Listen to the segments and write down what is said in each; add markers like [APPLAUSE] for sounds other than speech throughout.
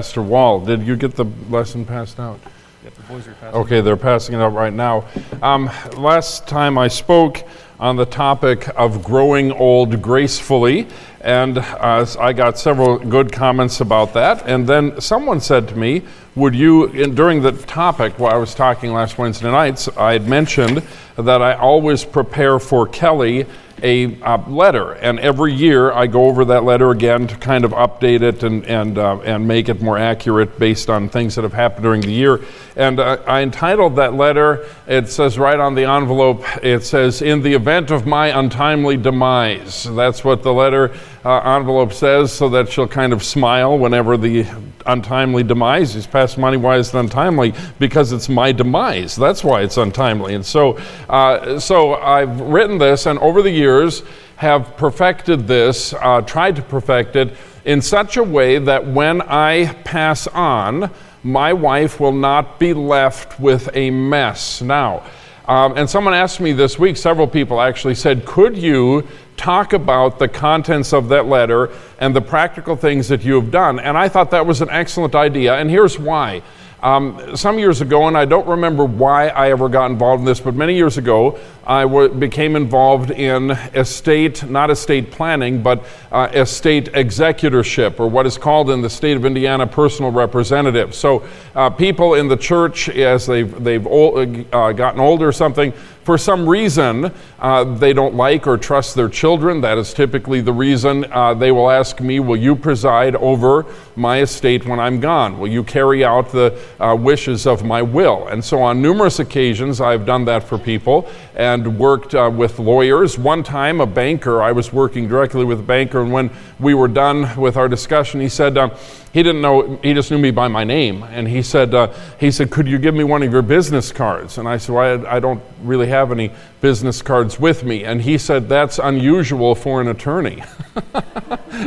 Pastor Wall. Did you get the lesson passed out? Yep, the boys are passing. Okay, they're passing it out right now. Um, last time I spoke on the topic of growing old gracefully, and uh, I got several good comments about that. And then someone said to me, Would you, in, during the topic while I was talking last Wednesday nights, I had mentioned that I always prepare for Kelly a letter, and every year I go over that letter again to kind of update it and and uh, and make it more accurate based on things that have happened during the year. And I entitled that letter. It says right on the envelope. It says, "In the event of my untimely demise." That's what the letter uh, envelope says, so that she'll kind of smile whenever the untimely demise is passed money. Why is it untimely? Because it's my demise. That's why it's untimely. And so, uh, so I've written this, and over the years have perfected this, uh, tried to perfect it in such a way that when I pass on, my wife will not be left with a mess. Now, um, and someone asked me this week, several people actually said, Could you talk about the contents of that letter and the practical things that you have done? And I thought that was an excellent idea, and here's why. Um, some years ago, and I don't remember why I ever got involved in this, but many years ago, I w- became involved in estate, not estate planning, but uh, estate executorship, or what is called in the state of Indiana personal representative. So, uh, people in the church, as they've, they've uh, gotten older or something, for some reason uh, they don't like or trust their children. That is typically the reason uh, they will ask me, Will you preside over my estate when I'm gone? Will you carry out the uh, wishes of my will? And so, on numerous occasions, I've done that for people and worked uh, with lawyers. One time, a banker, I was working directly with a banker, and when we were done with our discussion, he said, uh, he didn't know, he just knew me by my name. And he said, uh, he said, could you give me one of your business cards? And I said, well, I, I don't really have any business cards with me. And he said, that's unusual for an attorney. [LAUGHS]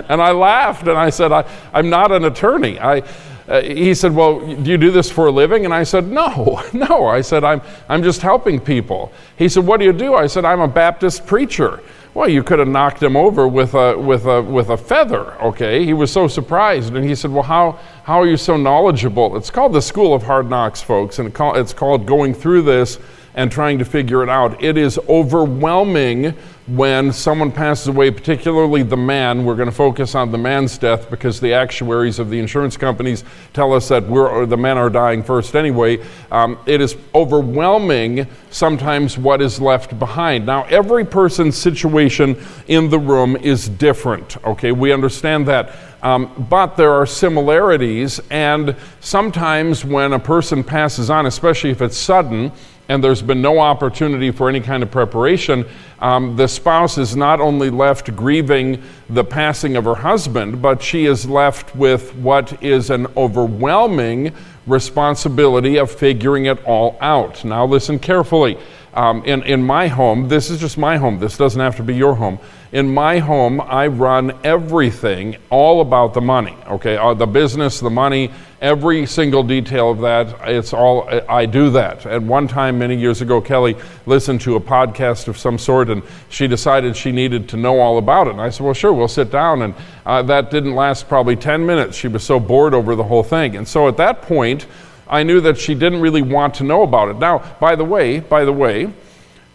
and I laughed and I said, I, I'm not an attorney. I, uh, he said, Well, do you do this for a living? And I said, No, [LAUGHS] no. I said, I'm, I'm just helping people. He said, What do you do? I said, I'm a Baptist preacher. Well, you could have knocked him over with a, with a, with a feather, okay? He was so surprised. And he said, Well, how, how are you so knowledgeable? It's called the School of Hard Knocks, folks, and it's called going through this and trying to figure it out. It is overwhelming when someone passes away, particularly the man. We're going to focus on the man's death because the actuaries of the insurance companies tell us that the men are dying first anyway. Um, it is overwhelming sometimes what is left behind. Now, every person's situation in the room is different, okay? We understand that. Um, but there are similarities, and sometimes when a person passes on, especially if it's sudden, and there's been no opportunity for any kind of preparation, um, the spouse is not only left grieving the passing of her husband, but she is left with what is an overwhelming responsibility of figuring it all out. Now, listen carefully. Um, in, in my home, this is just my home, this doesn't have to be your home. In my home, I run everything all about the money, okay? Uh, the business, the money, every single detail of that, it's all, I do that. At one time, many years ago, Kelly listened to a podcast of some sort and she decided she needed to know all about it. And I said, well, sure, we'll sit down. And uh, that didn't last probably 10 minutes. She was so bored over the whole thing. And so at that point, I knew that she didn't really want to know about it. Now, by the way, by the way,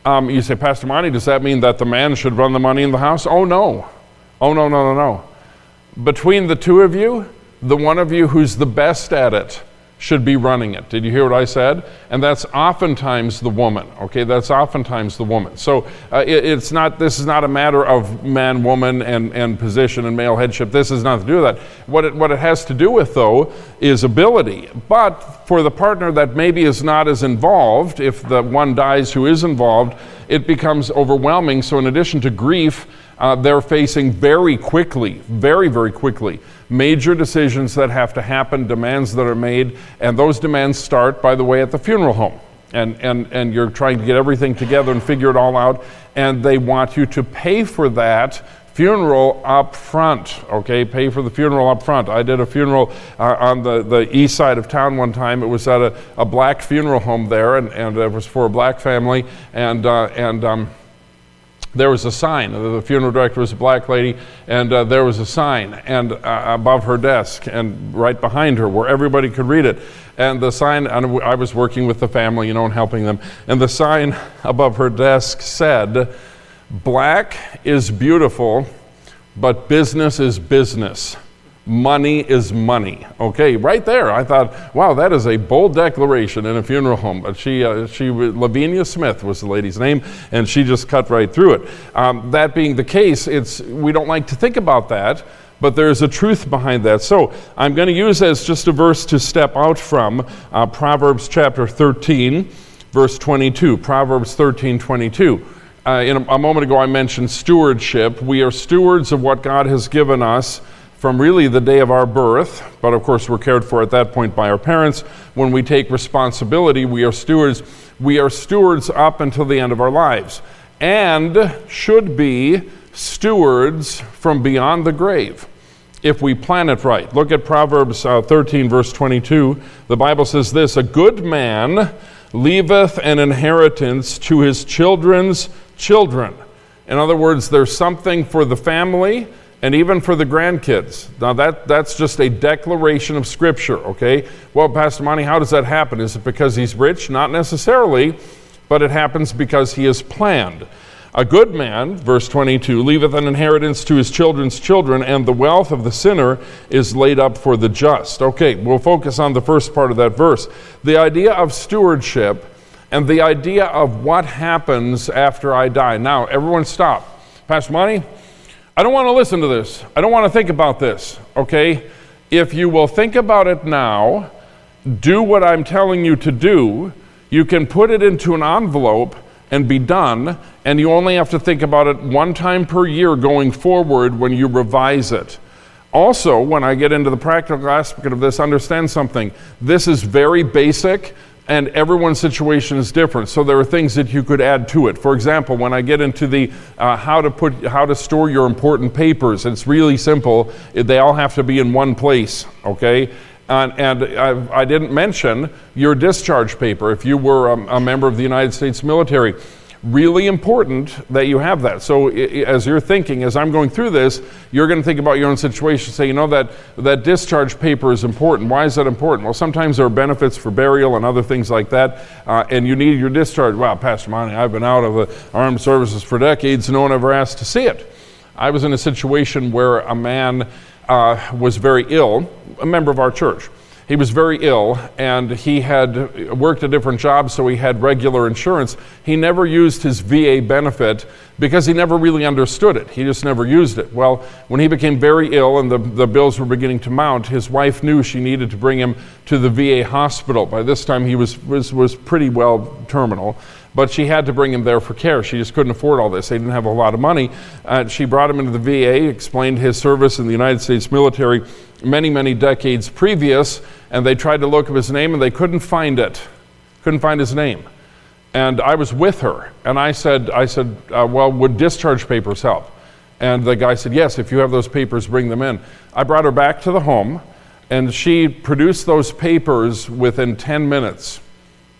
um, you say, Pastor Monty, does that mean that the man should run the money in the house? Oh, no. Oh, no, no, no, no. Between the two of you, the one of you who's the best at it should be running it. Did you hear what I said? And that's oftentimes the woman. Okay, that's oftentimes the woman. So uh, it, it's not. This is not a matter of man, woman, and, and position and male headship. This is not to do with that. What it what it has to do with though is ability. But for the partner that maybe is not as involved, if the one dies who is involved, it becomes overwhelming. So in addition to grief, uh, they're facing very quickly, very very quickly major decisions that have to happen, demands that are made, and those demands start, by the way, at the funeral home. And, and, and you're trying to get everything together and figure it all out, and they want you to pay for that funeral up front okay? Pay for the funeral up front. I did a funeral uh, on the, the east side of town one time. It was at a, a black funeral home there and, and it was for a black family and, uh, and um, there was a sign. The funeral director was a black lady, and uh, there was a sign and uh, above her desk and right behind her where everybody could read it. And the sign, and I was working with the family, you know, and helping them. And the sign [LAUGHS] above her desk said, Black is beautiful, but business is business money is money. Okay, right there. I thought, wow, that is a bold declaration in a funeral home. But she, uh, she, Lavinia Smith was the lady's name, and she just cut right through it. Um, that being the case, it's we don't like to think about that. But there's a truth behind that. So I'm going to use as just a verse to step out from uh, Proverbs chapter 13, verse 22. Proverbs 13, 22. Uh, in a, a moment ago, I mentioned stewardship. We are stewards of what God has given us from really the day of our birth, but of course we're cared for at that point by our parents. When we take responsibility, we are stewards. We are stewards up until the end of our lives and should be stewards from beyond the grave if we plan it right. Look at Proverbs uh, 13, verse 22. The Bible says this A good man leaveth an inheritance to his children's children. In other words, there's something for the family and even for the grandkids. Now, that, that's just a declaration of Scripture, okay? Well, Pastor Monty, how does that happen? Is it because he's rich? Not necessarily, but it happens because he has planned. A good man, verse 22, leaveth an inheritance to his children's children, and the wealth of the sinner is laid up for the just. Okay, we'll focus on the first part of that verse. The idea of stewardship and the idea of what happens after I die. Now, everyone stop. Pastor Monty, I don't want to listen to this. I don't want to think about this, okay? If you will think about it now, do what I'm telling you to do, you can put it into an envelope and be done, and you only have to think about it one time per year going forward when you revise it. Also, when I get into the practical aspect of this, understand something. This is very basic and everyone's situation is different. So there are things that you could add to it. For example, when I get into the uh, how to put how to store your important papers, it's really simple. They all have to be in one place. Okay. and I, I, didn't mention your discharge paper. If you were a, a member of the United States military, really important that you have that. So as you're thinking, as I'm going through this, you're going to think about your own situation. Say, you know that that discharge paper is important. Why is that important? Well, sometimes there are benefits for burial and other things like that, uh, and you need your discharge. Wow, Pastor Monty, I've been out of the armed services for decades. No one ever asked to see it. I was in a situation where a man uh, was very ill, a member of our church he was very ill and he had worked a different job, so he had regular insurance. He never used his VA benefit because he never really understood it. He just never used it. Well, when he became very ill and the, the bills were beginning to mount, his wife knew she needed to bring him to the VA hospital. By this time, he was, was, was pretty well terminal but she had to bring him there for care. She just couldn't afford all this. They didn't have a lot of money. Uh, she brought him into the VA, explained his service in the United States military many, many decades previous, and they tried to look up his name and they couldn't find it. Couldn't find his name. And I was with her, and I said, I said, uh, well, would discharge papers help? And the guy said, yes, if you have those papers, bring them in. I brought her back to the home, and she produced those papers within 10 minutes.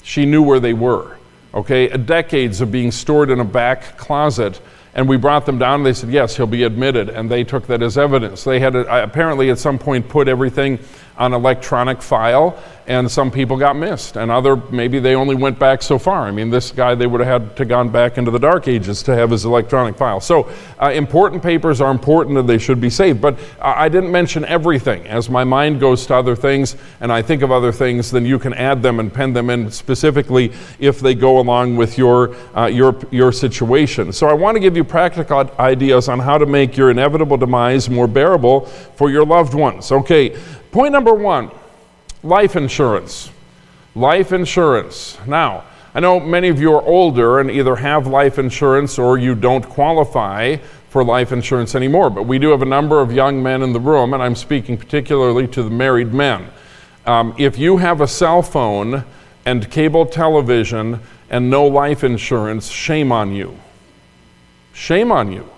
She knew where they were. Okay, decades of being stored in a back closet and we brought them down, and they said, Yes, he'll be admitted. And they took that as evidence. They had uh, apparently at some point put everything on electronic file, and some people got missed, and other maybe they only went back so far. I mean, this guy they would have had to gone back into the dark ages to have his electronic file. So uh, important papers are important and they should be saved. But uh, I didn't mention everything. As my mind goes to other things and I think of other things, then you can add them and pen them in specifically if they go along with your uh, your your situation. So I want to give you practical ideas on how to make your inevitable demise more bearable for your loved ones. Okay. Point number one life insurance. Life insurance. Now, I know many of you are older and either have life insurance or you don't qualify for life insurance anymore, but we do have a number of young men in the room, and I'm speaking particularly to the married men. Um, if you have a cell phone and cable television and no life insurance, shame on you. Shame on you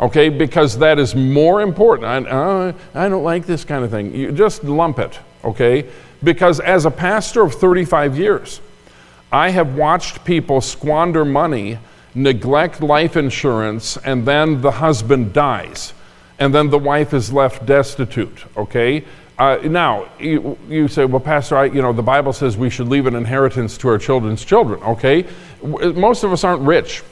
okay? Because that is more important. I, uh, I don't like this kind of thing. You just lump it, okay? Because as a pastor of 35 years, I have watched people squander money neglect life insurance, and then the husband dies, and then the wife is left destitute, okay? Uh, now, you, you, say, well, Pastor, I, you know, the Bible says we should leave an inheritance to our children's children, okay? Most of us aren't rich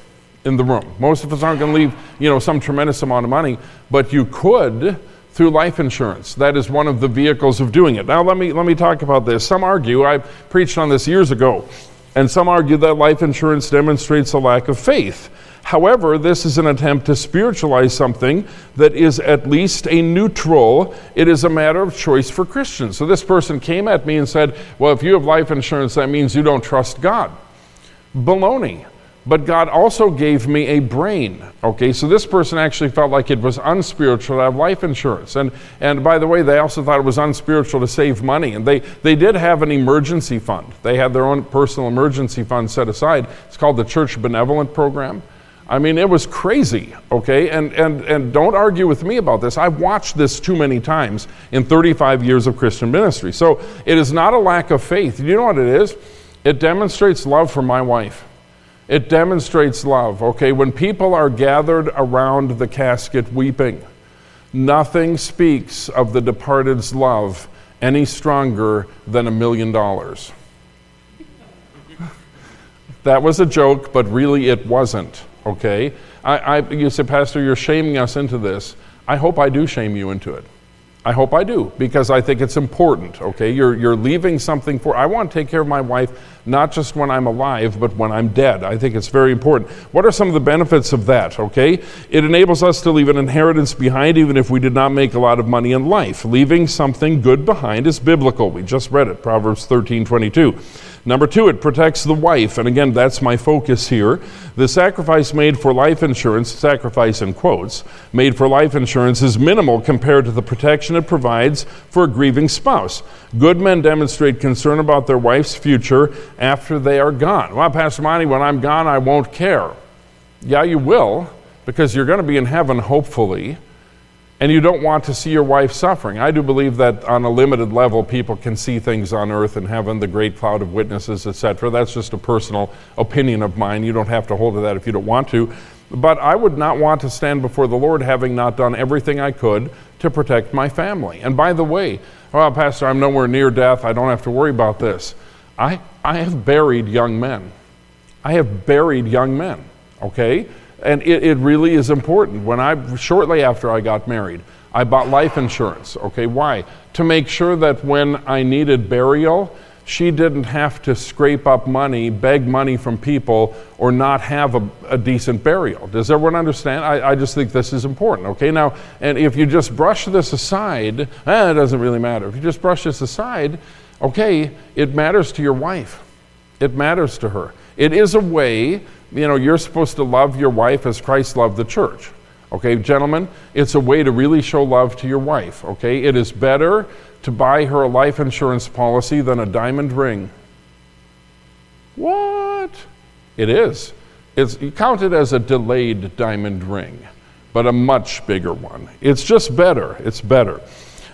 in the room. Most of us aren't going to leave, you know, some tremendous amount of money, but you could through life insurance. That is one of the vehicles of doing it. Now, let me, let me talk about this. Some argue, I preached on this years ago, and some argue that life insurance demonstrates a lack of faith. However, this is an attempt to spiritualize something that is at least a neutral. It is a matter of choice for Christians. So this person came at me and said, Well, if you have life insurance, that means you don't trust God. Baloney. But God also gave me a brain. Okay, so this person actually felt like it was unspiritual to have life insurance. And, and by the way, they also thought it was unspiritual to save money. And they, they did have an emergency fund. They had their own personal emergency fund set aside. It's called the Church Benevolent Program. I mean, it was crazy, okay? And, and, and don't argue with me about this. I've watched this too many times in 35 years of Christian ministry. So it is not a lack of faith. You know what it is? It demonstrates love for my wife. It demonstrates love, okay? When people are gathered around the casket weeping, nothing speaks of the departed's love any stronger than a million dollars. [LAUGHS] That was a joke, but really it wasn't, okay? I, I, you say, Pastor, you're shaming us into this. I hope I do shame you into it. I hope I do because I think it's important. Okay, you're you're leaving something for. I want to take care of my wife not just when I'm alive, but when I'm dead. I think it's very important. What are some of the benefits of that? Okay, it enables us to leave an inheritance behind, even if we did not make a lot of money in life. Leaving something good behind is biblical. We just read it, Proverbs 13:22. Number two, it protects the wife. And again, that's my focus here. The sacrifice made for life insurance, sacrifice in quotes, made for life insurance is minimal compared to the protection it provides for a grieving spouse. Good men demonstrate concern about their wife's future after they are gone. Well, Pastor Monty, when I'm gone, I won't care. Yeah, you will, because you're going to be in heaven, hopefully and you don't want to see your wife suffering. I do believe that on a limited level, people can see things on earth and heaven, the great cloud of witnesses, etc. That's just a personal opinion of mine. You don't have to hold to that if you don't want to. But I would not want to stand before the Lord having not done everything I could to protect my family. And by the way, well, Pastor, I'm nowhere near death. I don't have to worry about this. I, I have buried young men. I have buried young men, okay? And it, it really is important. When I, shortly after I got married, I bought life insurance. Okay, why? To make sure that when I needed burial, she didn't have to scrape up money, beg money from people, or not have a, a decent burial. Does everyone understand? I, I, just think this is important, okay? Now, and if you just brush this aside, eh, it doesn't really matter. If you just brush this aside, okay, it matters to your wife. It matters to her. It is a way you know, you're supposed to love your wife as Christ loved the church. Okay, gentlemen, it's a way to really show love to your wife. Okay, it is better to buy her a life insurance policy than a diamond ring. What? It is. It's counted as a delayed diamond ring, but a much bigger one. It's just better. It's better.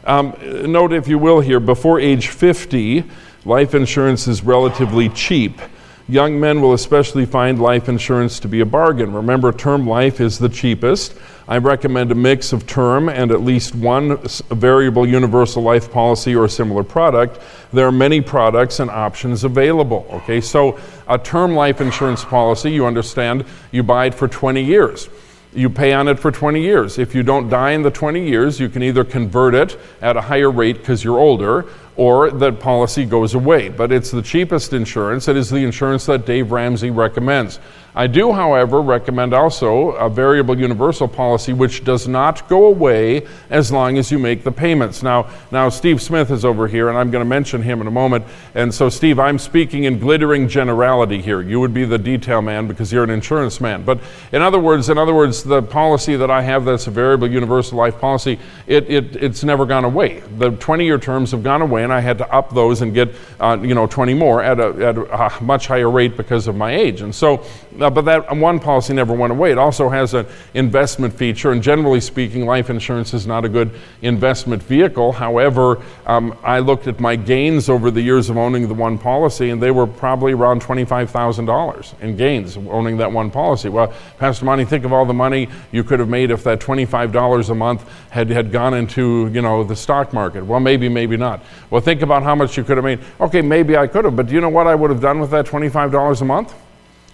Um, note, if you will, here, before age 50, life insurance is relatively cheap. Young men will especially find life insurance to be a bargain. Remember, term life is the cheapest. I recommend a mix of term and at least one variable universal life policy or similar product. There are many products and options available. Okay, so a term life insurance policy, you understand, you buy it for 20 years. You pay on it for 20 years. If you don't die in the 20 years, you can either convert it at a higher rate because you're older, or that policy goes away. But it's the cheapest insurance. It is the insurance that Dave Ramsey recommends. I do, however, recommend also a variable universal policy which does not go away as long as you make the payments. Now, now Steve Smith is over here, and I'm going to mention him in a moment. And so, Steve, I'm speaking in glittering generality here. You would be the detail man because you're an insurance man. But in other words, in other words, the policy that I have that's a variable universal life policy, it, it it's never gone away. The 20-year terms have gone away, and I had to up those and get uh, you know 20 more at a, at a much higher rate because of my age. And so Uh, but that one policy never went away. It also has an investment feature, and generally speaking, life insurance is not a good investment vehicle. However, um, I looked at my gains over the years of owning the one policy, and they were probably around $25,000 in gains owning that one policy. Well, Pastor Monty, think of all the money you could have made if that $25 a month had, had gone into, you know, the stock market. Well, maybe, maybe not. Well, think about how much you could have made. Okay, maybe I could have, but do you know what I would have done with that $25 a month?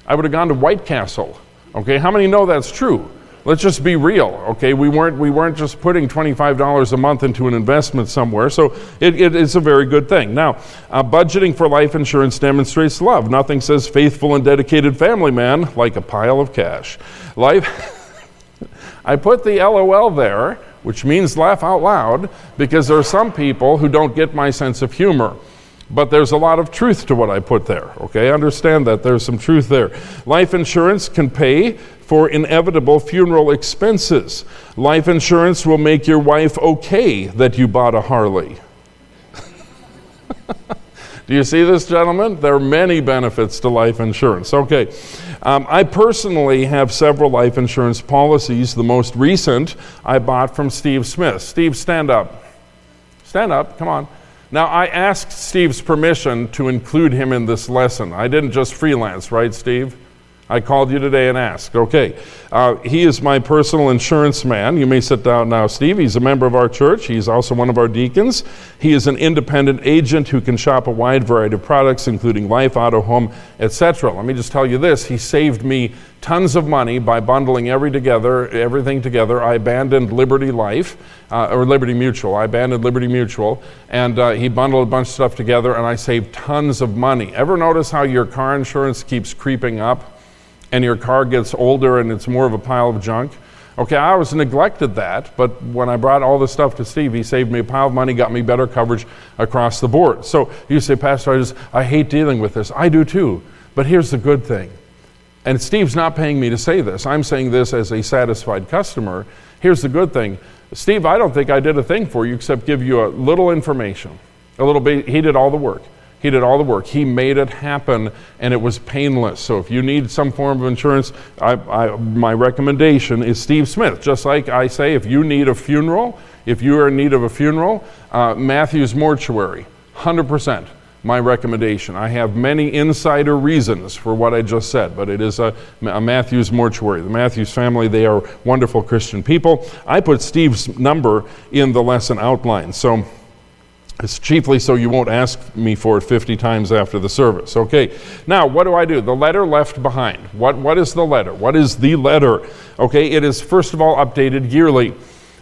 I would have gone to White Castle. Okay, how many know that's true? Let's just be real, okay? We weren't, we weren't just putting $25 a month into an investment somewhere, so it, it is a very good thing. Now, uh, budgeting for life insurance demonstrates love. Nothing says faithful and dedicated family man like a pile of cash. Life, [LAUGHS] I put the LOL there, which means laugh out loud, because there are some people who don't get my sense of humor. But there's a lot of truth to what I put there, okay? Understand that there's some truth there. Life insurance can pay for inevitable funeral expenses. Life insurance will make your wife okay that you bought a Harley. [LAUGHS] Do you see this, gentlemen? There are many benefits to life insurance. Okay. Um, I personally have several life insurance policies. The most recent I bought from Steve Smith. Steve, stand up. Stand up. Come on. Now, I asked Steve's permission to include him in this lesson. I didn't just freelance, right, Steve? I called you today and asked. Okay. Uh, he is my personal insurance man. You may sit down now, Steve. He's a member of our church. He's also one of our deacons. He is an independent agent who can shop a wide variety of products, including life, auto, home, etc. Let me just tell you this he saved me tons of money by bundling every together, everything together. I abandoned Liberty Life, uh, or Liberty Mutual. I abandoned Liberty Mutual, and uh, he bundled a bunch of stuff together, and I saved tons of money. Ever notice how your car insurance keeps creeping up? And your car gets older and it's more of a pile of junk. Okay, I always neglected that, but when I brought all this stuff to Steve, he saved me a pile of money, got me better coverage across the board. So you say, Pastor, I, just, I hate dealing with this. I do too. But here's the good thing. And Steve's not paying me to say this. I'm saying this as a satisfied customer. Here's the good thing. Steve, I don't think I did a thing for you except give you a little information. A little bit, he did all the work. He did all the work. He made it happen, and it was painless. So if you need some form of insurance, I, I, my recommendation is Steve Smith. Just like I say, if you need a funeral, if you are in need of a funeral, uh, Matthews Mortuary, 100% my recommendation. I have many insider reasons for what I just said, but it is a, a, Matthews mortuary. The Matthews family, they are wonderful Christian people. I put Steve's number in the lesson outline. So it's chiefly so you won't ask me for it 50 times after the service. Okay, now what do I do? The letter left behind. What, what is the letter? What is the letter? Okay, it is first of all updated yearly.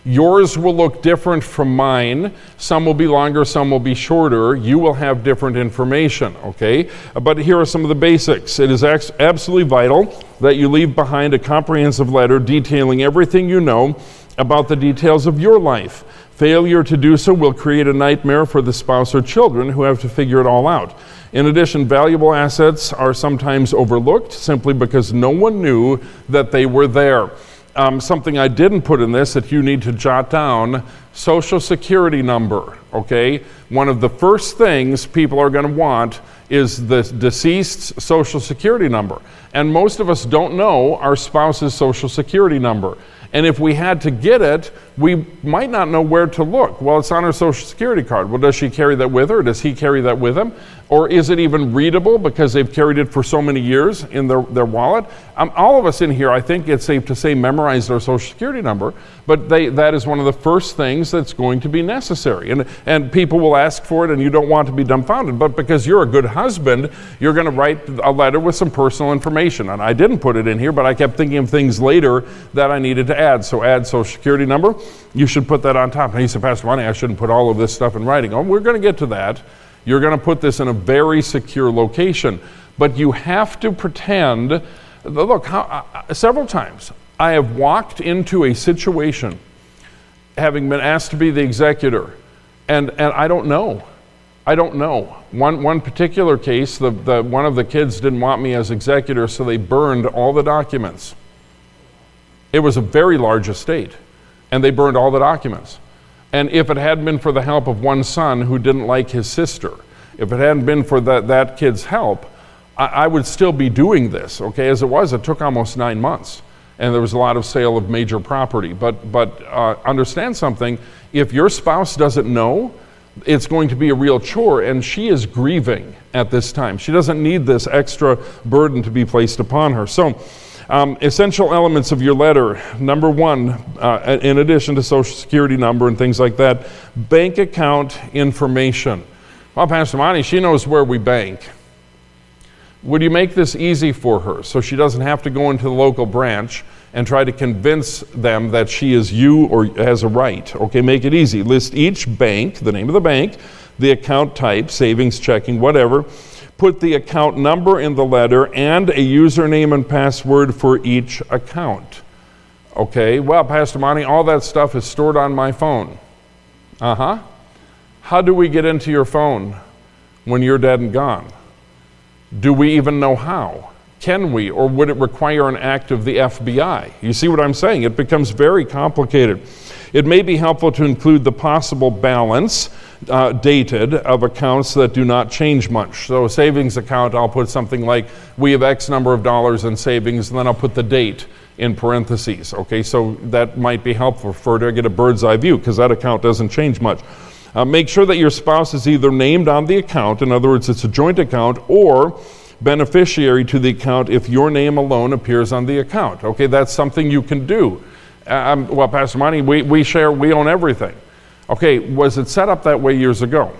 Yours will look different from mine. Some will be longer, some will be shorter. You will have different information, okay? But here are some of the basics. It is absolutely vital that you leave behind a comprehensive letter detailing everything you know about the details of your life. Failure to do so will create a nightmare for the spouse or children who have to figure it all out. In addition, valuable assets are sometimes overlooked simply because no one knew that they were there. Um, something I didn't put in this that you need to jot down social security number, okay? One of the first things people are going to want is the deceased's social security number. And most of us don't know our spouse's social security number. And if we had to get it, we might not know where to look. Well, it's on her social security card. Well, does she carry that with her? Does he carry that with him? Or is it even readable because they've carried it for so many years in their, their wallet? Um, all of us in here, I think it's safe to say, memorized our social security number, but they, that is one of the first things that's going to be necessary. And, and people will ask for it, and you don't want to be dumbfounded. But because you're a good husband, you're going to write a letter with some personal information. And I didn't put it in here, but I kept thinking of things later that I needed to add. So add social security number. You should put that on top. And he said, Pastor Monty, I shouldn't put all of this stuff in writing. Oh, we're going to get to that. You're going to put this in a very secure location. But you have to pretend. Look, how, uh, several times I have walked into a situation having been asked to be the executor, and, and I don't know. I don't know. One, one particular case, the, the, one of the kids didn't want me as executor, so they burned all the documents. It was a very large estate, and they burned all the documents. And if it hadn't been for the help of one son who didn't like his sister, if it hadn't been for that, that kid's help, I, I would still be doing this, okay? As it was, it took almost nine months and there was a lot of sale of major property. But, but uh, understand something if your spouse doesn't know, it's going to be a real chore, and she is grieving at this time. She doesn't need this extra burden to be placed upon her. So, um, essential elements of your letter number one, uh, in addition to social security number and things like that, bank account information. Well, Pastor Monty, she knows where we bank. Would you make this easy for her so she doesn't have to go into the local branch and try to convince them that she is you or has a right? Okay, make it easy. List each bank, the name of the bank, the account type, savings, checking, whatever. Put the account number in the letter and a username and password for each account. Okay, well, Pastor Monty, all that stuff is stored on my phone. Uh huh. How do we get into your phone when you're dead and gone? Do we even know how? Can we, or would it require an act of the FBI? You see what I'm saying? It becomes very complicated. It may be helpful to include the possible balance uh, dated of accounts that do not change much. So, a savings account, I'll put something like, we have X number of dollars in savings, and then I'll put the date in parentheses. Okay, so that might be helpful for to get a bird's eye view because that account doesn't change much. Uh, make sure that your spouse is either named on the account, in other words, it's a joint account, or beneficiary to the account if your name alone appears on the account. Okay, that's something you can do. Um, well, Pastor Monty, we, we share, we own everything. Okay, was it set up that way years ago?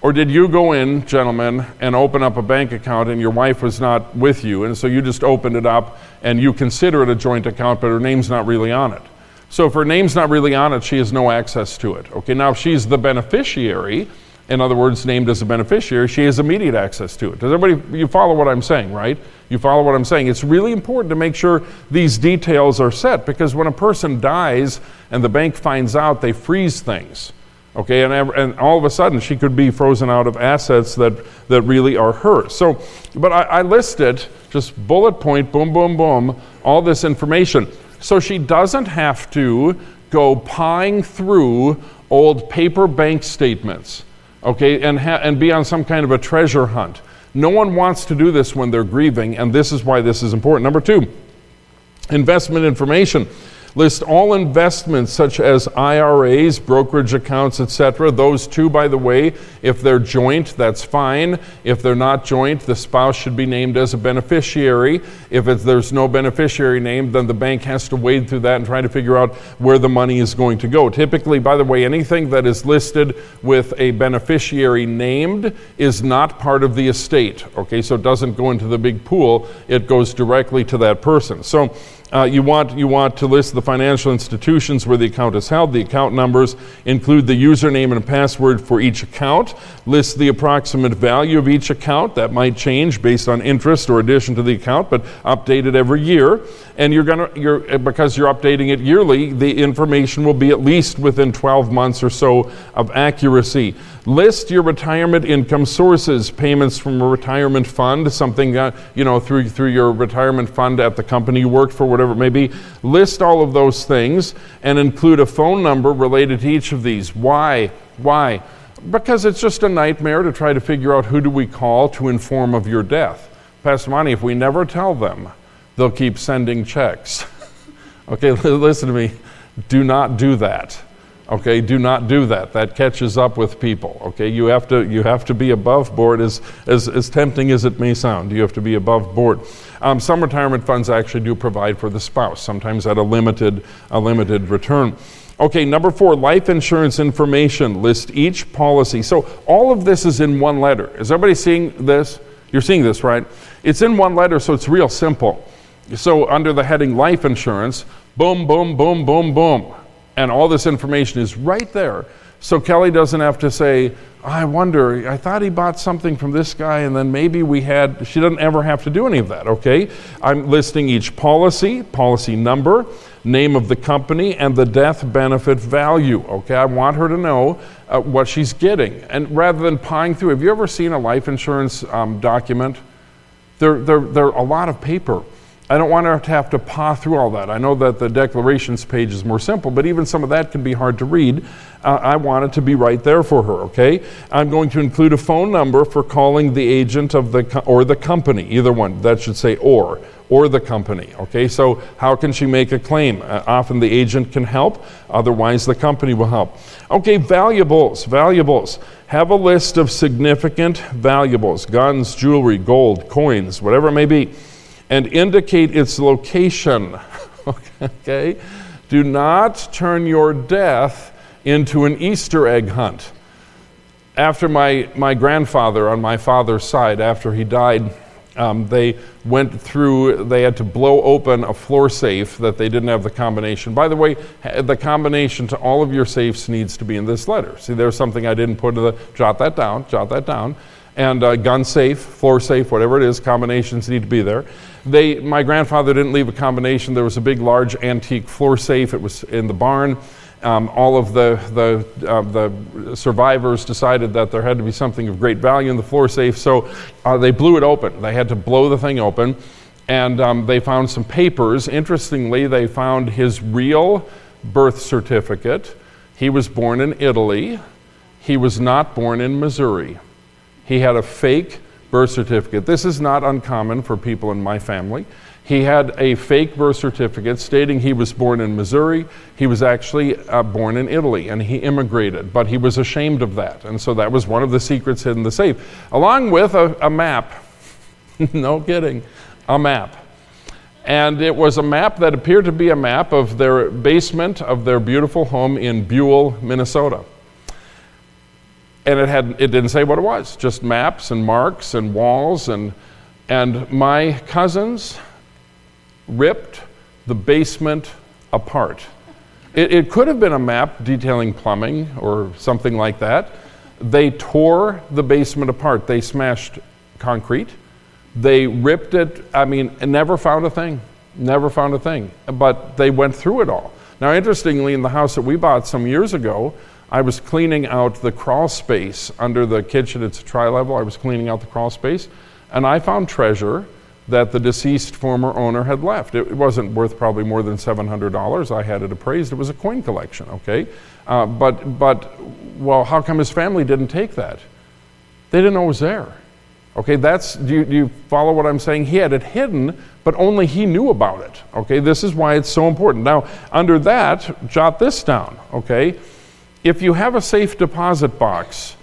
Or did you go in, gentlemen, and open up a bank account and your wife was not with you, and so you just opened it up and you consider it a joint account, but her name's not really on it? So if her name's not really on it, she has no access to it. Okay, now if she's the beneficiary, in other words, named as a beneficiary, she has immediate access to it. Does everybody, you follow what I'm saying, right? You follow what I'm saying? It's really important to make sure these details are set because when a person dies and the bank finds out, they freeze things. Okay, and, and all of a sudden she could be frozen out of assets that, that really are hers. So, but I, I listed just bullet point, boom, boom, boom, all this information. So she doesn't have to go pawing through old paper bank statements, okay, and, ha- and be on some kind of a treasure hunt. No one wants to do this when they're grieving, and this is why this is important. Number two, investment information. List all investments such as IRAs, brokerage accounts, etc. Those two, by the way, if they're joint, that's fine. If they're not joint, the spouse should be named as a beneficiary. If there's no beneficiary named, then the bank has to wade through that and try to figure out where the money is going to go. Typically, by the way, anything that is listed with a beneficiary named is not part of the estate. Okay, so it doesn't go into the big pool, it goes directly to that person. So uh, you, want, you want to list the financial institutions where the account is held, the account numbers, include the username and password for each account, list the approximate value of each account. That might change based on interest or addition to the account, but update it every year. And you're gonna, you're, because you're updating it yearly, the information will be at least within 12 months or so of accuracy. List your retirement income sources, payments from a retirement fund, something uh, you know through through your retirement fund at the company you worked for, whatever it may be. List all of those things and include a phone number related to each of these. Why? Why? Because it's just a nightmare to try to figure out who do we call to inform of your death. Pastor Monty, if we never tell them, they'll keep sending checks. [LAUGHS] okay, [LAUGHS] listen to me. Do not do that. Okay, do not do that. That catches up with people. Okay, you have to you have to be above board. As as, as tempting as it may sound, you have to be above board. Um, some retirement funds actually do provide for the spouse, sometimes at a limited a limited return. Okay, number four, life insurance information. List each policy. So all of this is in one letter. Is everybody seeing this? You're seeing this, right? It's in one letter, so it's real simple. So under the heading life insurance, boom, boom, boom, boom, boom and all this information is right there. So Kelly doesn't have to say, I wonder, I thought he bought something from this guy, and then maybe we had, she doesn't ever have to do any of that, okay? I'm listing each policy, policy number, name of the company, and the death benefit value, okay? I want her to know uh, what she's getting. And rather than pawing through, have you ever seen a life insurance um, document? They're, they're, they're a lot of paper. I don't want her to have to paw through all that. I know that the declarations page is more simple, but even some of that can be hard to read. Uh, I want it to be right there for her, okay? I'm going to include a phone number for calling the agent of the co- or the company, either one. That should say or or the company, okay? So how can she make a claim? Uh, often the agent can help, otherwise the company will help. Okay, valuables, valuables. Have a list of significant valuables, guns, jewelry, gold, coins, whatever it may be and indicate its location. [LAUGHS] okay? Do not turn your death into an Easter egg hunt. After my, my grandfather on my father's side, after he died, um, they went through, they had to blow open a floor safe that they didn't have the combination. By the way, the combination to all of your safes needs to be in this letter. See, there's something I didn't put in the, jot that down, jot that down. And uh, gun safe, floor safe, whatever it is, combinations need to be there. They, my grandfather didn't leave a combination. There was a big, large antique floor safe. It was in the barn. Um, all of the, the, uh, the survivors decided that there had to be something of great value in the floor safe, so uh, they blew it open. They had to blow the thing open, and um, they found some papers. Interestingly, they found his real birth certificate. He was born in Italy, he was not born in Missouri. He had a fake birth certificate. This is not uncommon for people in my family. He had a fake birth certificate stating he was born in Missouri. He was actually uh, born in Italy and he immigrated, but he was ashamed of that. And so that was one of the secrets hidden in the safe, along with a, a map. [LAUGHS] no kidding, a map. And it was a map that appeared to be a map of their basement of their beautiful home in Buell, Minnesota and it had it didn't say what it was just maps and marks and walls and and my cousins ripped the basement apart. It, it could have been a map detailing plumbing or something like that. They tore the basement apart. They smashed concrete. They ripped it i mean never found a thing never found a thing. But they went through it all. Now interestingly in the house that we bought some years ago I was cleaning out the crawl space under the kitchen. It's a tri level. I was cleaning out the crawl space, and I found treasure that the deceased former owner had left. It wasn't worth probably more than $700. I had it appraised. It was a coin collection, okay? Uh, but, but, well, how come his family didn't take that? They didn't know it was there. Okay, that's, do you, do you follow what I'm saying? He had it hidden, but only he knew about it. Okay, this is why it's so important. Now, under that, jot this down, okay? If you have a safe deposit box,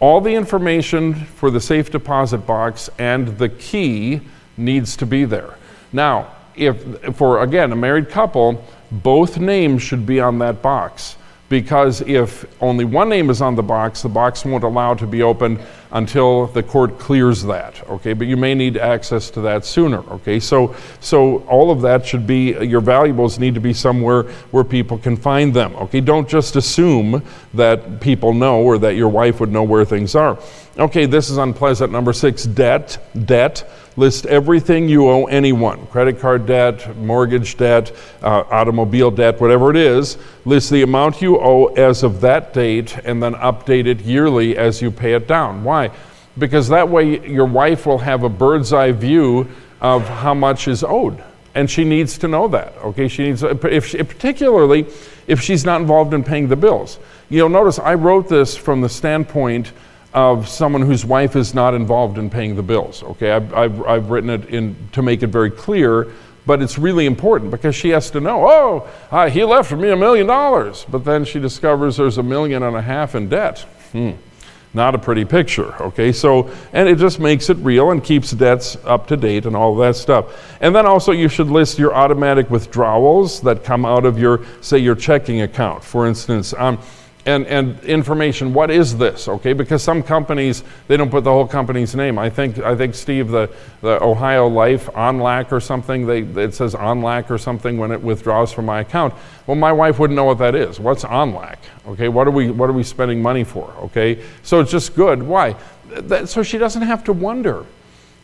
all the information for the safe deposit box and the key needs to be there. Now, if for again a married couple, both names should be on that box because if only one name is on the box, the box won't allow to be opened until the court clears that. Okay, but you may need access to that sooner. Okay, so so all of that should be your valuables need to be somewhere where people can find them. Okay, don't just assume that people know or that your wife would know where things are. Okay, this is unpleasant. Number six, debt. Debt. List everything you owe anyone credit card debt, mortgage debt, uh, automobile debt, whatever it is. List the amount you owe as of that date and then update it yearly as you pay it down. Why? Because that way your wife will have a bird's eye view of how much is owed. And she needs to know that. Okay, she needs, if she, particularly if she's not involved in paying the bills. You'll notice I wrote this from the standpoint of someone whose wife is not involved in paying the bills. Okay, I've, I've, I've written it in to make it very clear, but it's really important because she has to know. Oh, uh, he left me a million dollars, but then she discovers there's a million and a half in debt. Hmm. Not a pretty picture, okay? So, and it just makes it real and keeps debts up to date and all that stuff. And then also, you should list your automatic withdrawals that come out of your, say, your checking account. For instance, um, and, and information what is this okay? Because some companies they don't put the whole company's name. I think i think steve the, the ohio life onlac or something they, it says onlac or something when it withdraws from my account. Well my wife wouldn't know what that is. What's onlac okay? What are we what are we spending money for okay? So it's just good. Why? That, so she doesn't have to wonder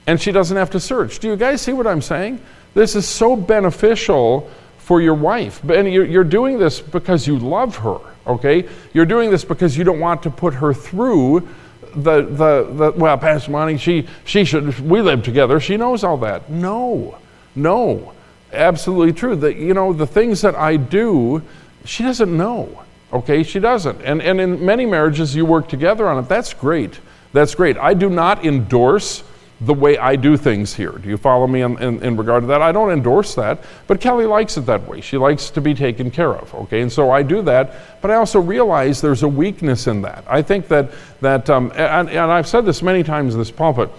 and she doesn't have to search. Do you guys see what i'm saying? This is so beneficial for your wife and you're, doing this because you love her okay? You're doing this because you don't want to put her through the, the, the well, Pastor Monty, she, she should, we live together. She knows all that. No, No, absolutely true. That you know the things that I do, she doesn't know. Okay, she doesn't. And and in many marriages you work together on it. That's great. That's great. I do not endorse the way I do things here. Do you follow me in, in, in, regard to that? I don't endorse that, but Kelly likes it that way. She likes to be taken care of, okay? And so I do that, but I also realize there's a weakness in that. I think that, that um, and, and, I've said this many times in this pulpit,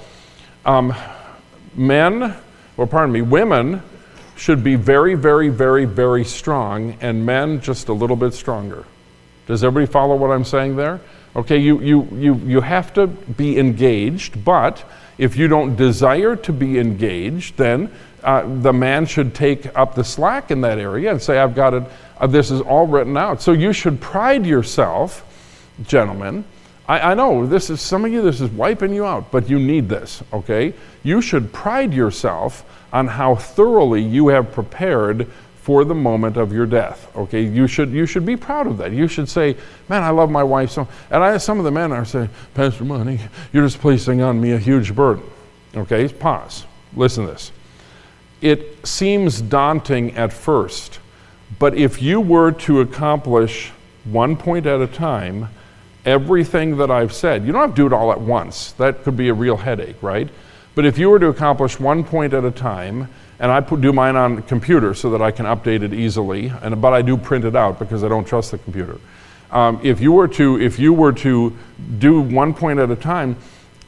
um, men, or pardon me, women should be very, very, very, very strong, and men just a little bit stronger. Does everybody follow what I'm saying there? Okay, you, you, you, you have to be engaged, but if you don't desire to be engaged, then uh, the man should take up the slack in that area and say, I've got it, uh, this is all written out. So you should pride yourself, gentlemen. I, I know this is, some of you, this is wiping you out, but you need this, okay? You should pride yourself on how thoroughly you have prepared for the moment of your death. Okay, you should you should be proud of that. You should say, "Man, I love my wife so." And I, some of the men are saying, "Pastor Monty, you're just placing on me a huge burden." Okay, pause. Listen to this. It seems daunting at first, but if you were to accomplish one point at a time, everything that I've said, you don't have to do it all at once. That could be a real headache, right? But if you were to accomplish one point at a time, and I put, do mine on computer so that I can update it easily. And but I do print it out because I don't trust the computer. Um, if you were to if you were to do one point at a time,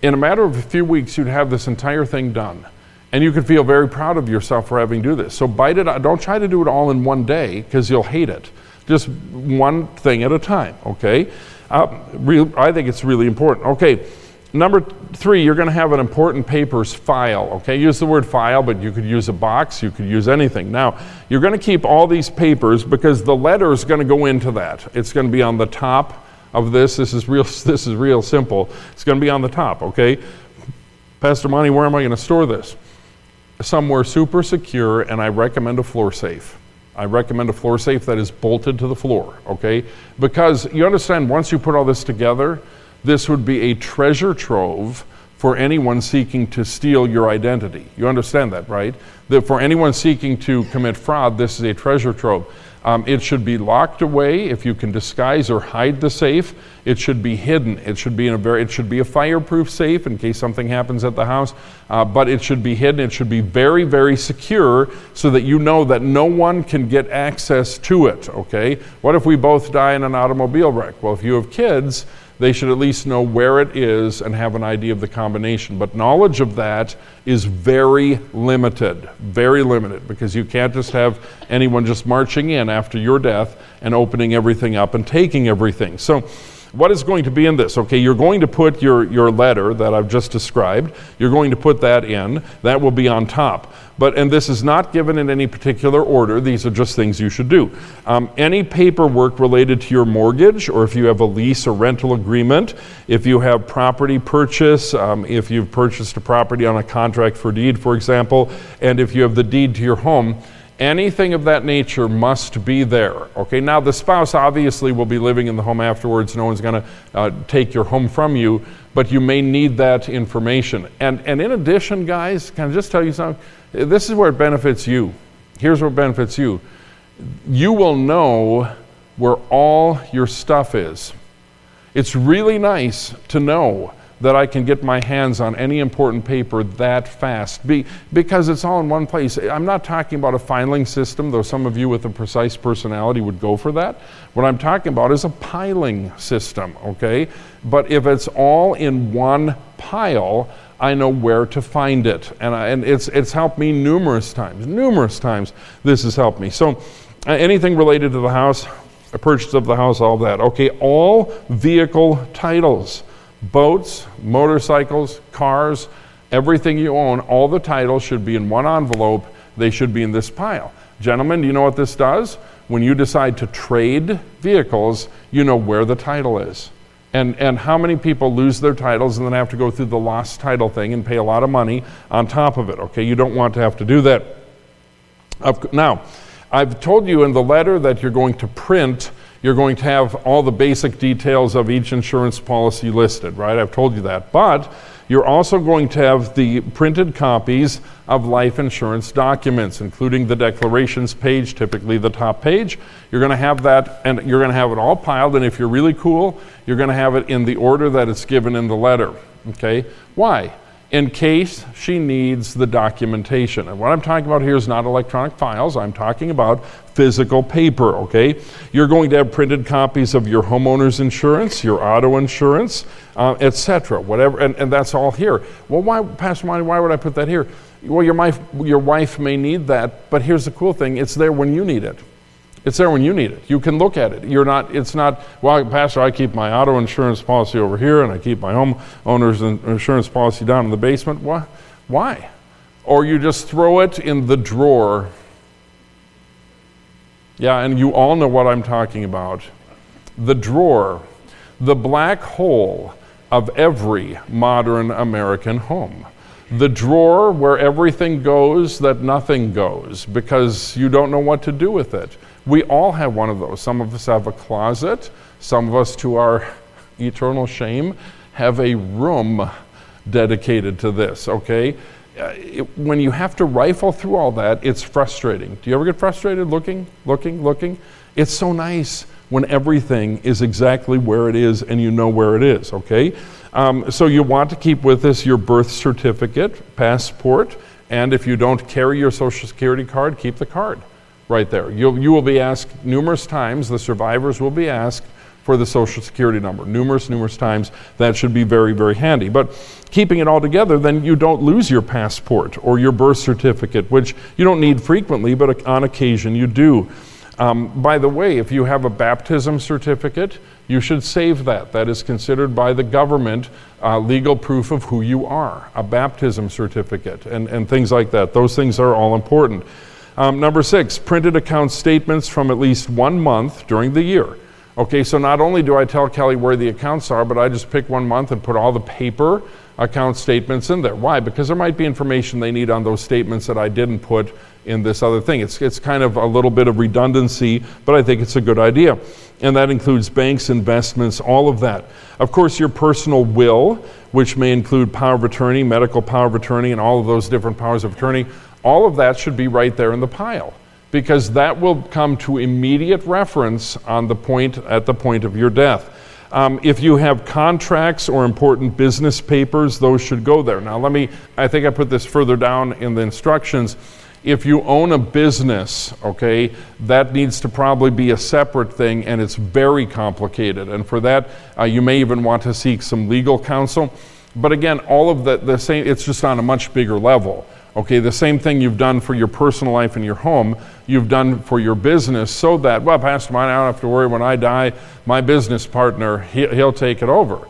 in a matter of a few weeks, you'd have this entire thing done, and you could feel very proud of yourself for having do this. So bite it. Don't try to do it all in one day because you'll hate it. Just one thing at a time. Okay. Uh, I think it's really important. Okay. Number three, you're going to have an important papers file. Okay, use the word file, but you could use a box, you could use anything. Now, you're going to keep all these papers because the letter is going to go into that. It's going to be on the top of this. This is real. [LAUGHS] This is real simple. It's going to be on the top. Okay, Pastor Monty, where am I going to store this? Somewhere super secure, and I recommend a floor safe. I recommend a floor safe that is bolted to the floor. Okay, because you understand once you put all this together this would be a treasure trove for anyone seeking to steal your identity. You understand that, right? That for anyone seeking to commit fraud, this is a treasure trove. Um, it should be locked away if you can disguise or hide the safe. It should be hidden. It should be in a very. It should be a fireproof safe in case something happens at the house. Uh, but it should be hidden. It should be very, very secure so that you know that no one can get access to it. Okay. What if we both die in an automobile wreck? Well, if you have kids, they should at least know where it is and have an idea of the combination. But knowledge of that is very limited, very limited, because you can't just have anyone just marching in after your death and opening everything up and taking everything. So, what is going to be in this? Okay, you're going to put your, your letter that I've just described, you're going to put that in. That will be on top. But, and this is not given in any particular order, these are just things you should do. Um, any paperwork related to your mortgage, or if you have a lease or rental agreement, if you have property purchase, um, if you've purchased a property on a contract for deed, for example, and if you have the deed to your home, anything of that nature must be there. Okay, now the spouse obviously will be living in the home afterwards. No one's going to uh, take your home from you, but you may need that information. And, and in addition, guys, can I just tell you something? This is where it benefits you. Here's it benefits you. You will know where all your stuff is. It's really nice to know that I can get my hands on any important paper that fast Be, because it's all in one place. I'm not talking about a filing system, though some of you with a precise personality would go for that. What I'm talking about is a piling system, okay? But if it's all in one pile, I know where to find it. And, I, and it's, it's helped me numerous times. Numerous times this has helped me. So, uh, anything related to the house, a purchase of the house, all that. Okay, all vehicle titles boats, motorcycles, cars, everything you own, all the titles should be in one envelope. They should be in this pile. Gentlemen, do you know what this does? When you decide to trade vehicles, you know where the title is. And, and how many people lose their titles and then have to go through the lost title thing and pay a lot of money on top of it? Okay, you don't want to have to do that. Now, I've told you in the letter that you're going to print You're going to have all the basic details of each insurance policy listed, right? I've told you that. But you're also going to have the printed copies of life insurance documents, including the declarations page, typically the top page. You're going to have that, and you're going to have it all piled. And if you're really cool, you're going to have it in the order that it's given in the letter. Okay? Why? in case she needs the documentation. And what I'm talking about here is not electronic files, I'm talking about physical paper, okay? You're going to have printed copies of your homeowner's insurance, your auto insurance, uh, etc., whatever, and, and that's all here. Well, why, Pastor Monty, why would I put that here? Well, your wife, your wife may need that, but here's the cool thing it's there when you need it. It's there when you need it. You can look at it. You're not, it's not, well, Pastor, I keep my auto insurance policy over here and I keep my homeowner's insurance policy down in the basement. Why? Why? Or you just throw it in the drawer. Yeah, and you all know what I'm talking about. The drawer, the black hole of every modern American home the drawer where everything goes that nothing goes because you don't know what to do with it. We all have one of those. Some of us have a closet. Some of us, to our eternal shame, have a room dedicated to this, okay? Uh, it, when you have to rifle through all that, it's frustrating. Do you ever get frustrated looking, looking, looking? It's so nice when everything is exactly where it is and you know where it is, okay? Um, so you want to keep with this your birth certificate, passport, and if you don't carry your social security card, keep the card right there. You'll, you will be asked numerous times, the survivors will be asked for the social security number numerous, numerous times. That should be very, very handy. But keeping it all together, then you don't lose your passport or your birth certificate, which you don't need frequently, but on occasion you do. Um, by the way, if you have a baptism certificate, you should save that. That is considered by the government uh, legal proof of who you are, a baptism certificate, and, and things like that. Those things are all important. Um, number six, printed account statements from at least one month during the year. Okay, so not only do I tell Kelly where the accounts are, but I just pick one month and put all the paper account statements in there. Why? Because there might be information they need on those statements that I didn't put in this other thing. It's, it's kind of a little bit of redundancy, but I think it's a good idea. And that includes banks, investments, all of that. Of course, your personal will, which may include power of attorney, medical power of attorney, and all of those different powers of attorney all of that should be right there in the pile because that will come to immediate reference on the point at the point of your death. Um, if you have contracts or important business papers, those should go there. Now, let me, I think I put this further down in the instructions. If you own a business, okay, that needs to probably be a separate thing and it's very complicated. And for that, uh, you may even want to seek some legal counsel. But again, all of the, the same, it's just on a much bigger level. Okay, the same thing you've done for your personal life and your home, you've done for your business so that, well, Pastor Monty, I don't have to worry when I die, my business partner, he, will take it over.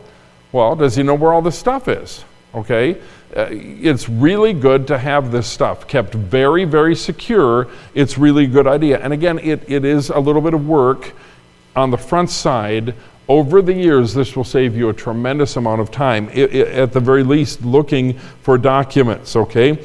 Well, does he know where all this stuff is? Okay, uh, it's really good to have this stuff kept very, very secure. It's really a good idea. And again, it, it is a little bit of work on the front side. Over the years, this will save you a tremendous amount of time, it, it, at the very least, looking for documents, okay?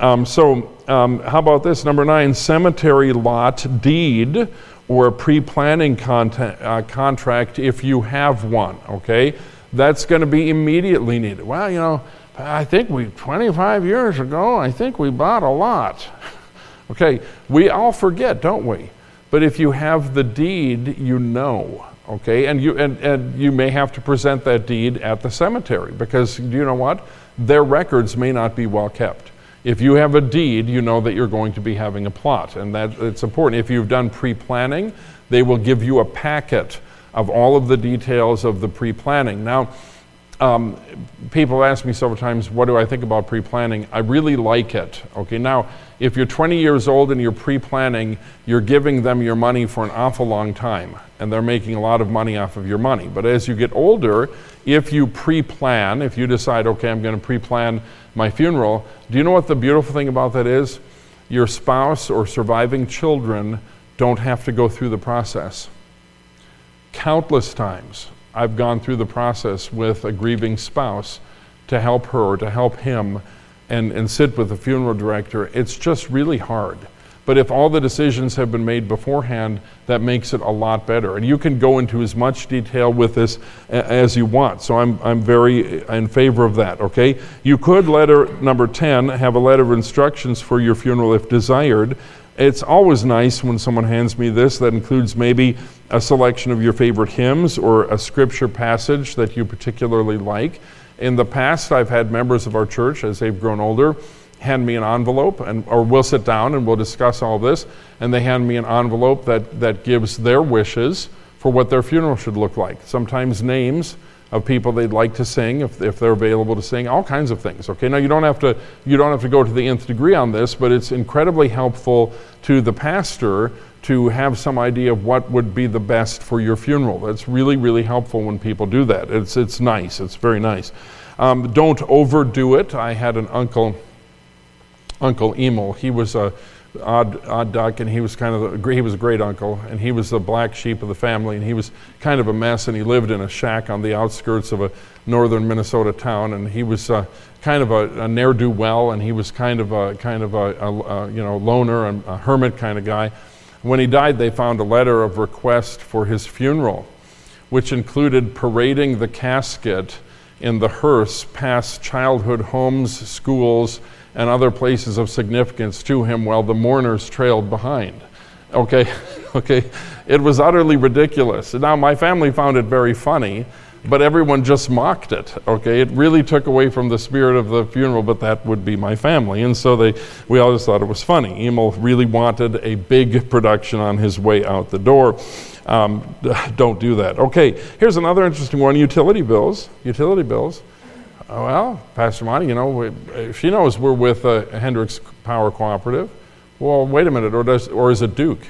Um, so, um, how about this? Number nine, cemetery lot deed or pre planning uh, contract if you have one, okay? That's going to be immediately needed. Well, you know, I think we, 25 years ago, I think we bought a lot. [LAUGHS] okay, we all forget, don't we? But if you have the deed, you know, okay? And you, and, and you may have to present that deed at the cemetery because, do you know what? Their records may not be well kept. If you have a deed, you know that you're going to be having a plot, and that it's important. If you've done pre-planning, they will give you a packet of all of the details of the pre-planning. Now, um, people ask me several times, what do I think about pre planning? I really like it. Okay, now, if you're 20 years old and you're pre planning, you're giving them your money for an awful long time, and they're making a lot of money off of your money. But as you get older, if you pre plan, if you decide, okay, I'm going to pre plan my funeral, do you know what the beautiful thing about that is? Your spouse or surviving children don't have to go through the process. Countless times I've gone through the process with a grieving spouse to help her to help him and, and sit with the funeral director. It's just really hard. But if all the decisions have been made beforehand, that makes it a lot better. And you can go into as much detail with this as you want. So I'm, I'm very in favor of that, okay? You could, letter number 10, have a letter of instructions for your funeral if desired. It's always nice when someone hands me this that includes maybe a selection of your favorite hymns or a scripture passage that you particularly like. In the past, I've had members of our church, as they've grown older, hand me an envelope, and, or we'll sit down and we'll discuss all this, and they hand me an envelope that, that gives their wishes for what their funeral should look like. Sometimes names of people they'd like to sing if, if they're available to sing all kinds of things okay now you don't have to you don't have to go to the nth degree on this but it's incredibly helpful to the pastor to have some idea of what would be the best for your funeral. That's really really helpful when people do that. It's it's nice. It's very nice. Um, don't overdo it. I had an uncle Uncle Emil. He was a odd, odd duck, and he was kind of the, he was a great uncle, and he was the black sheep of the family, and he was kind of a mess, and he lived in a shack on the outskirts of a northern Minnesota town, and he was uh, kind of a, a ne'er do well, and he was kind of a kind of a, a, a you know loner and a hermit kind of guy. When he died, they found a letter of request for his funeral, which included parading the casket in the hearse past childhood homes, schools and other places of significance to him while the mourners trailed behind. Okay, [LAUGHS] okay, it was utterly ridiculous. Now, my family found it very funny, but everyone just mocked it. Okay, it really took away from the spirit of the funeral, but that would be my family. And so they, we all just thought it was funny. Emil really wanted a big production on his way out the door. Um, [LAUGHS] don't do that. Okay, here's another interesting one utility bills. Utility bills. Oh, well, Pastor Monty, you know, she knows we're with uh, Hendricks Power Cooperative. Well, wait a minute, or, does, or is it Duke?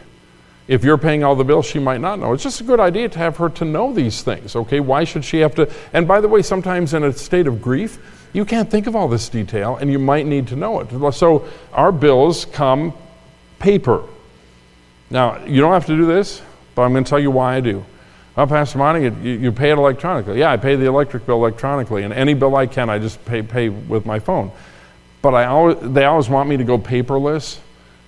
If you're paying all the bills, she might not know. It's just a good idea to have her to know these things, okay? Why should she have to? And by the way, sometimes in a state of grief, you can't think of all this detail and you might need to know it. So our bills come paper. Now, you don't have to do this, but I'm going to tell you why I do. Oh, Pastor Monty, you, you, pay it electronically. Yeah, I pay the electric bill electronically, and any bill I can, I just pay, pay with my phone. But I always, they always want me to go paperless.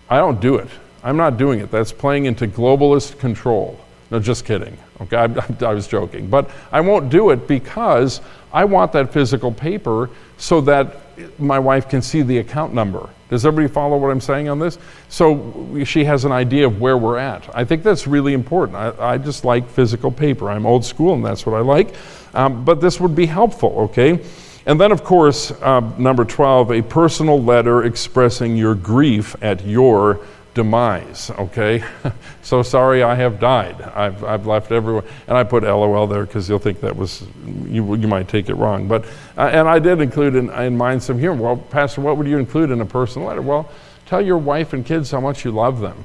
I don't do it. I'm not doing it. That's playing into globalist control. No, just kidding. Okay, I, [LAUGHS] I, was joking. But I won't do it because I want that physical paper so that my wife can see the account number. Does everybody follow what I'm saying on this? So she has an idea of where we're at. I think that's really important. I, I just like physical paper. I'm old school and that's what I like. Um, but this would be helpful, okay? And then, of course, uh, number 12, a personal letter expressing your grief at your demise, okay? [LAUGHS] so sorry I have died. I've, I've left everyone. And I put LOL there because you'll think that was, you, you might take it wrong. But, uh, and I did include in, in mine some humor. Well, Pastor, what would you include in a personal letter? Well, tell your wife and kids how much you love them.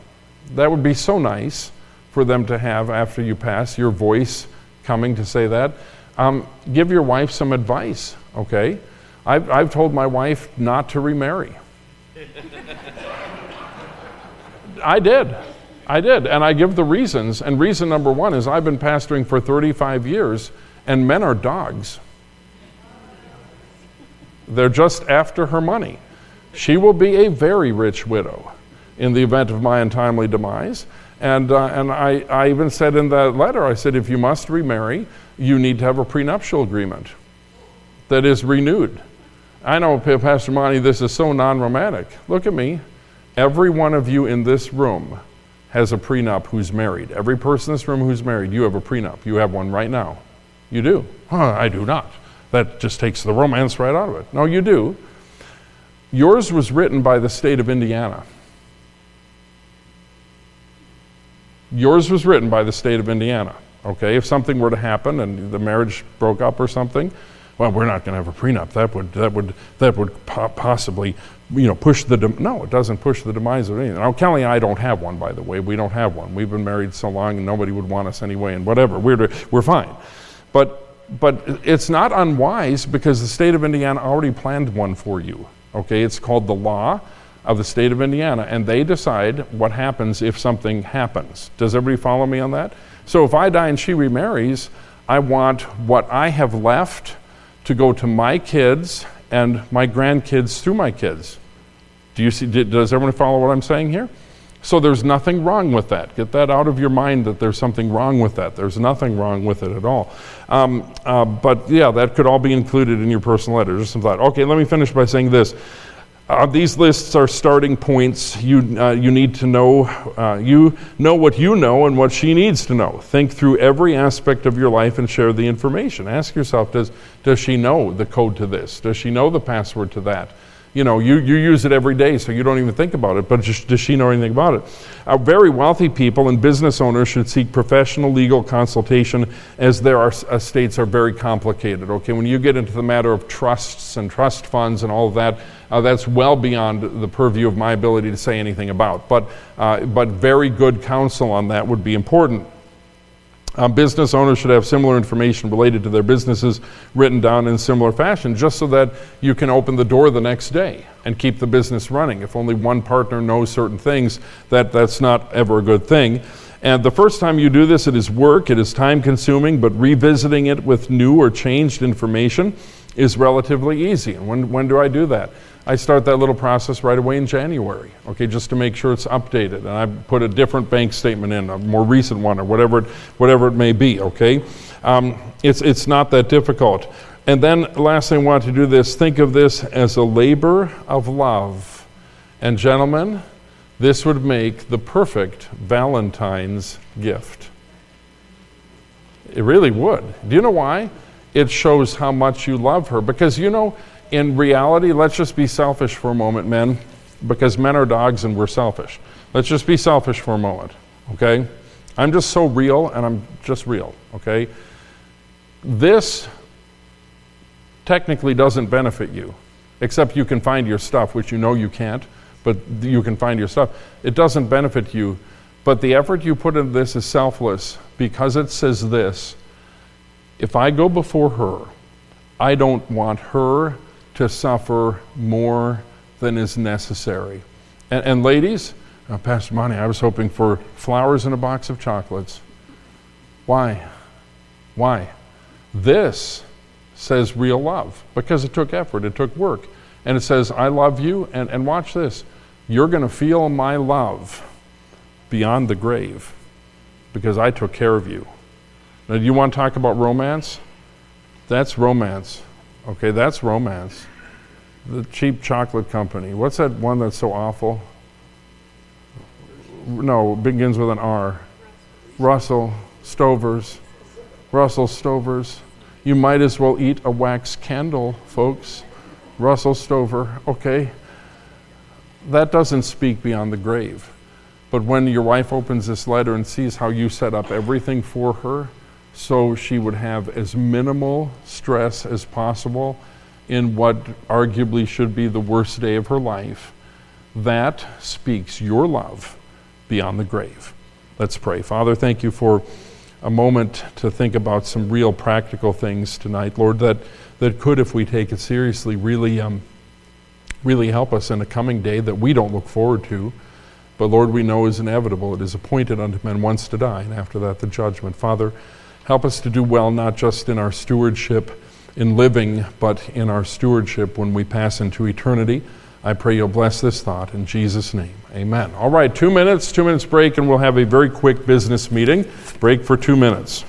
That would be so nice for them to have after you pass, your voice coming to say that. Um, give your wife some advice, okay? I've, I've told my wife not to remarry. [LAUGHS] I did. I did. And I give the reasons. And reason number one is I've been pastoring for 35 years, and men are dogs. They're just after her money. She will be a very rich widow in the event of my untimely demise. And, uh, and I, I even said in that letter, I said, if you must remarry, you need to have a prenuptial agreement that is renewed. I know, Pastor Monty, this is so non romantic. Look at me. Every one of you in this room has a prenup who's married. Every person in this room who's married, you have a prenup. You have one right now. You do. Huh, I do not. That just takes the romance right out of it. No, you do. Yours was written by the state of Indiana. Yours was written by the state of Indiana. Okay, if something were to happen and the marriage broke up or something, well, we're not going to have a prenup. That would that would that would po- possibly you know, push the, de- no, it doesn't push the demise of anything. Now, Kelly and I don't have one, by the way. We don't have one. We've been married so long and nobody would want us anyway and whatever. We're, we're fine. But, but it's not unwise because the state of Indiana already planned one for you. Okay, it's called the law of the state of Indiana, and they decide what happens if something happens. Does everybody follow me on that? So if I die and she remarries, I want what I have left to go to my kids and my grandkids through my kids. Do you see, does everyone follow what I'm saying here? So there's nothing wrong with that. Get that out of your mind that there's something wrong with that. There's nothing wrong with it at all. Um, uh, but yeah, that could all be included in your personal letter. Just some thought. Okay, let me finish by saying this. Uh, these lists are starting points. You, uh, you need to know, uh, you know what you know and what she needs to know. Think through every aspect of your life and share the information. Ask yourself, does, does she know the code to this? Does she know the password to that? You know, you, you use it every day, so you don't even think about it, but just, does she know anything about it? Uh, very wealthy people and business owners should seek professional legal consultation as their estates are very complicated. Okay, when you get into the matter of trusts and trust funds and all of that, uh, that's well beyond the purview of my ability to say anything about. But, uh, but very good counsel on that would be important. Um, business owners should have similar information related to their businesses written down in similar fashion, just so that you can open the door the next day and keep the business running. If only one partner knows certain things, that, that's not ever a good thing. And the first time you do this, it is work, it is time consuming, but revisiting it with new or changed information is relatively easy. And when, when do I do that? I start that little process right away in January, okay, just to make sure it's updated. And I put a different bank statement in, a more recent one, or whatever it, whatever it may be, okay? Um, it's, it's not that difficult. And then, last thing I want to do this think of this as a labor of love. And, gentlemen, this would make the perfect Valentine's gift. It really would. Do you know why? It shows how much you love her. Because, you know, in reality, let's just be selfish for a moment, men, because men are dogs and we're selfish. Let's just be selfish for a moment, okay? I'm just so real and I'm just real, okay? This technically doesn't benefit you, except you can find your stuff, which you know you can't, but you can find your stuff. It doesn't benefit you, but the effort you put into this is selfless because it says this if I go before her, I don't want her to suffer more than is necessary. And, and ladies, uh, Pastor Monty, I was hoping for flowers and a box of chocolates. Why? Why? This says real love because it took effort, it took work. And it says, I love you, and, and watch this. You're going to feel my love beyond the grave because I took care of you. Now, do you want to talk about romance? That's romance. Okay, that's romance. The cheap chocolate company. What's that one that's so awful? No, begins with an R. Russell Stovers. Russell Stovers. You might as well eat a wax candle, folks. Russell Stover, okay? That doesn't speak beyond the grave. But when your wife opens this letter and sees how you set up everything for her, so she would have as minimal stress as possible in what arguably should be the worst day of her life. That speaks your love beyond the grave. Let's pray. Father, thank you for a moment to think about some real practical things tonight, Lord, that, that could, if we take it seriously, really, um, really help us in a coming day that we don't look forward to. But Lord, we know is inevitable. It is appointed unto men once to die, and after that, the judgment. Father, Help us to do well, not just in our stewardship in living, but in our stewardship when we pass into eternity. I pray you'll bless this thought in Jesus' name. Amen. All right, two minutes, two minutes break, and we'll have a very quick business meeting. Break for two minutes.